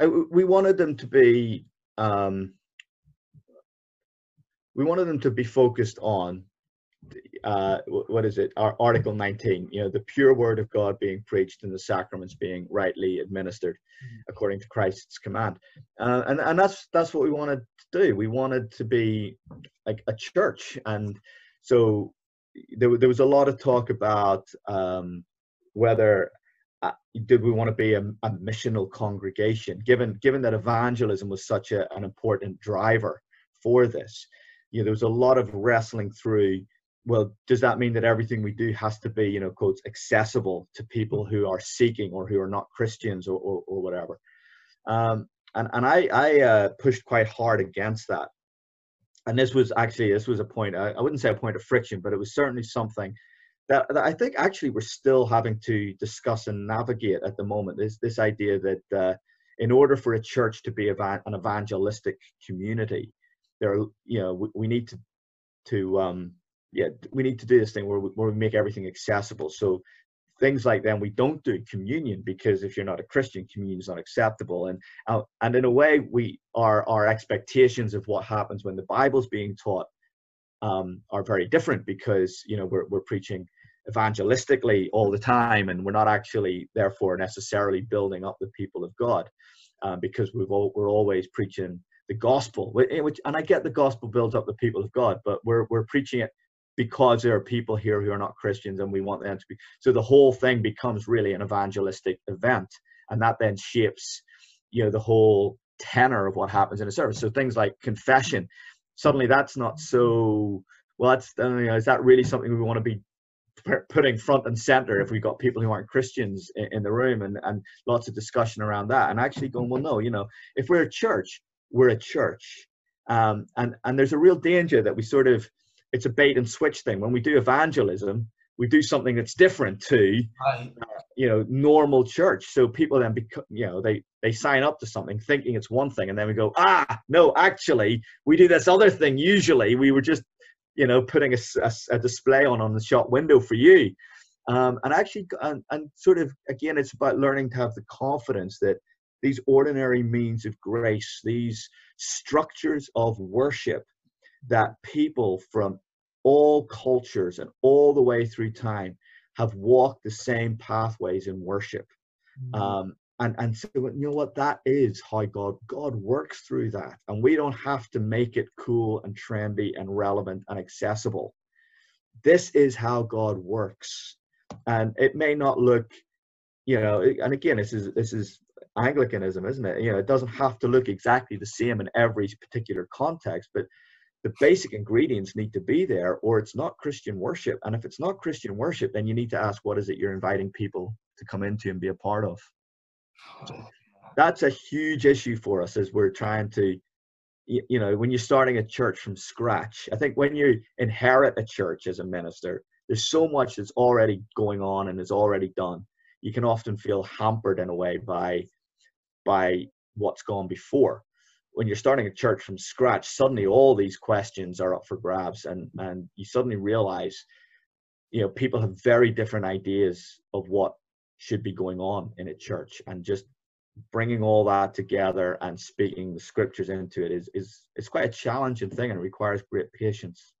I, we wanted them to be um, we wanted them to be focused on uh, what is it? Our Article 19. You know, the pure word of God being preached and the sacraments being rightly administered mm-hmm. according to Christ's command. Uh, and and that's that's what we wanted to do. We wanted to be like a church, and so there there was a lot of talk about um, whether uh, did we want to be a, a, missional congregation, given given that evangelism was such a, an important driver for this. You know, there was a lot of wrestling through well, does that mean that everything we do has to be, you know, quotes, accessible to people who are seeking or who are not Christians or, or, or whatever? Um, and and I, I uh, pushed quite hard against that. And this was actually, this was a point, I, I wouldn't say a point of friction, but it was certainly something that, that I think actually we're still having to discuss and navigate at the moment. Is this idea that uh, in order for a church to be an evangelistic community, there are, you know, we, we need to, to um, yeah, we need to do this thing where we, where we make everything accessible. So things like then we don't do communion because if you're not a Christian, communion is not acceptable. And uh, and in a way, we our our expectations of what happens when the Bible's being taught um, are very different because you know we're we're preaching evangelistically all the time, and we're not actually therefore necessarily building up the people of God um, because we've all, we're always preaching the gospel, which and I get the gospel builds up the people of God, but we're we're preaching it because there are people here who are not Christians and we want them to be. So the whole thing becomes really an evangelistic event. And that then shapes, you know, the whole tenor of what happens in a service. So things like confession, suddenly that's not so, well, that's, you know, is that really something we want to be putting front and center if we've got people who aren't Christians in, in the room and, and lots of discussion around that and actually going, well, no, you know, if we're a church, we're a church. Um, and, and there's a real danger that we sort of, it's a bait and switch thing. When we do evangelism, we do something that's different to uh, you know normal church so people then become you know they they sign up to something thinking it's one thing and then we go ah no actually we do this other thing usually we were just you know putting a, a, a display on on the shop window for you um, and actually and, and sort of again it's about learning to have the confidence that these ordinary means of grace these structures of worship that people from all cultures and all the way through time have walked the same pathways in worship. Mm-hmm. Um, and, and so you know what that is how God God works through that. And we don't have to make it cool and trendy and relevant and accessible. This is how God works. And it may not look, you know, and again, this is this is Anglicanism, isn't it? You know, it doesn't have to look exactly the same in every particular context, but the basic ingredients need to be there or it's not christian worship and if it's not christian worship then you need to ask what is it you're inviting people to come into and be a part of that's a huge issue for us as we're trying to you know when you're starting a church from scratch. I think when you inherit a church as a minister there's so much that's already going on and is already done. You can often feel hampered in a way by by what's gone before. When you're starting a church from scratch, suddenly all these questions are up for grabs, and and you suddenly realize, you know, people have very different ideas of what should be going on in a church, and just bringing all that together and speaking the scriptures into it is is is quite a challenging thing and requires great patience.